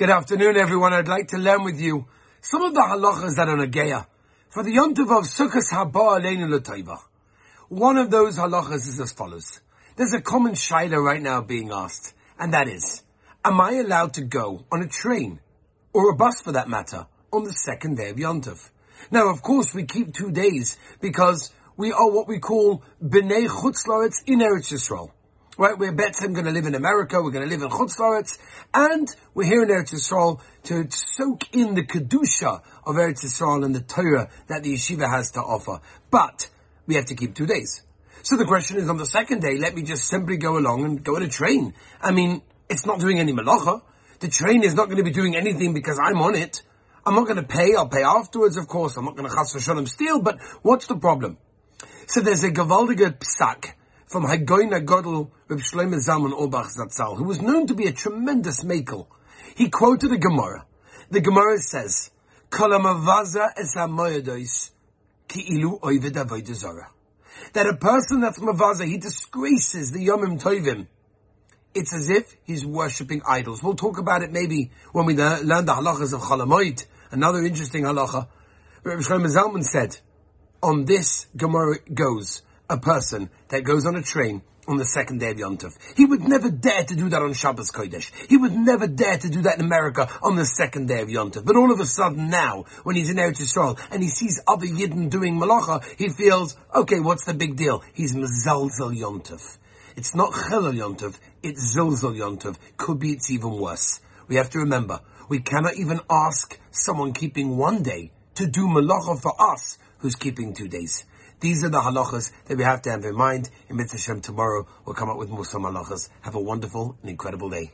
Good afternoon, everyone. I'd like to learn with you some of the halachas that are nageya for the yontiv of Sukkot Haba Aleinu L'Toiva. One of those halachas is as follows. There's a common shaila right now being asked, and that is, am I allowed to go on a train, or a bus for that matter, on the second day of yontiv? Now, of course, we keep two days because we are what we call B'nai Chutzlaretz in Eretz Yisrael. Right, we're Betzim going to live in America, we're going to live in Chutzlaretz, and we're here in Eretz Yisrael to soak in the Kedusha of Eretz Yisrael and the Torah that the yeshiva has to offer. But, we have to keep two days. So the question is on the second day, let me just simply go along and go on a train. I mean, it's not doing any malacha. The train is not going to be doing anything because I'm on it. I'm not going to pay, I'll pay afterwards, of course. I'm not going to chas v'shalom steal, but what's the problem? So there's a gewaldige psak from Hagoyna Godel Reb Shlomo Zalman Auerbach Zatzal, who was known to be a tremendous makel. He quoted a Gemara. The Gemara says, Kalamavaza es ha-moyadois ki ilu That a person that's mavaza, he disgraces the Yomim Tovim. It's as if he's worshipping idols. We'll talk about it maybe when we learn the halachas of Chalamoid. Another interesting halacha. Rabbi Shlomo Zalman said, on this Gemara goes, a person that goes on a train on the second day of Yom Tov. He would never dare to do that on Shabbos Kodesh. He would never dare to do that in America on the second day of Yom Tov. But all of a sudden now, when he's in Eretz Yisrael and he sees other Yidden doing Malacha, he feels, okay, what's the big deal? He's Mezalzel Yom Tov. It's not Chelal Yom Tov, it's Zilzel Yom Tov. Could be it's even worse. We have to remember, we cannot even ask someone keeping one day to do Malacha for us who's keeping two days. These are the halachas that we have to have in mind. In Mitzvah Shem tomorrow, we'll come up with more some halachas. Have a wonderful and incredible day.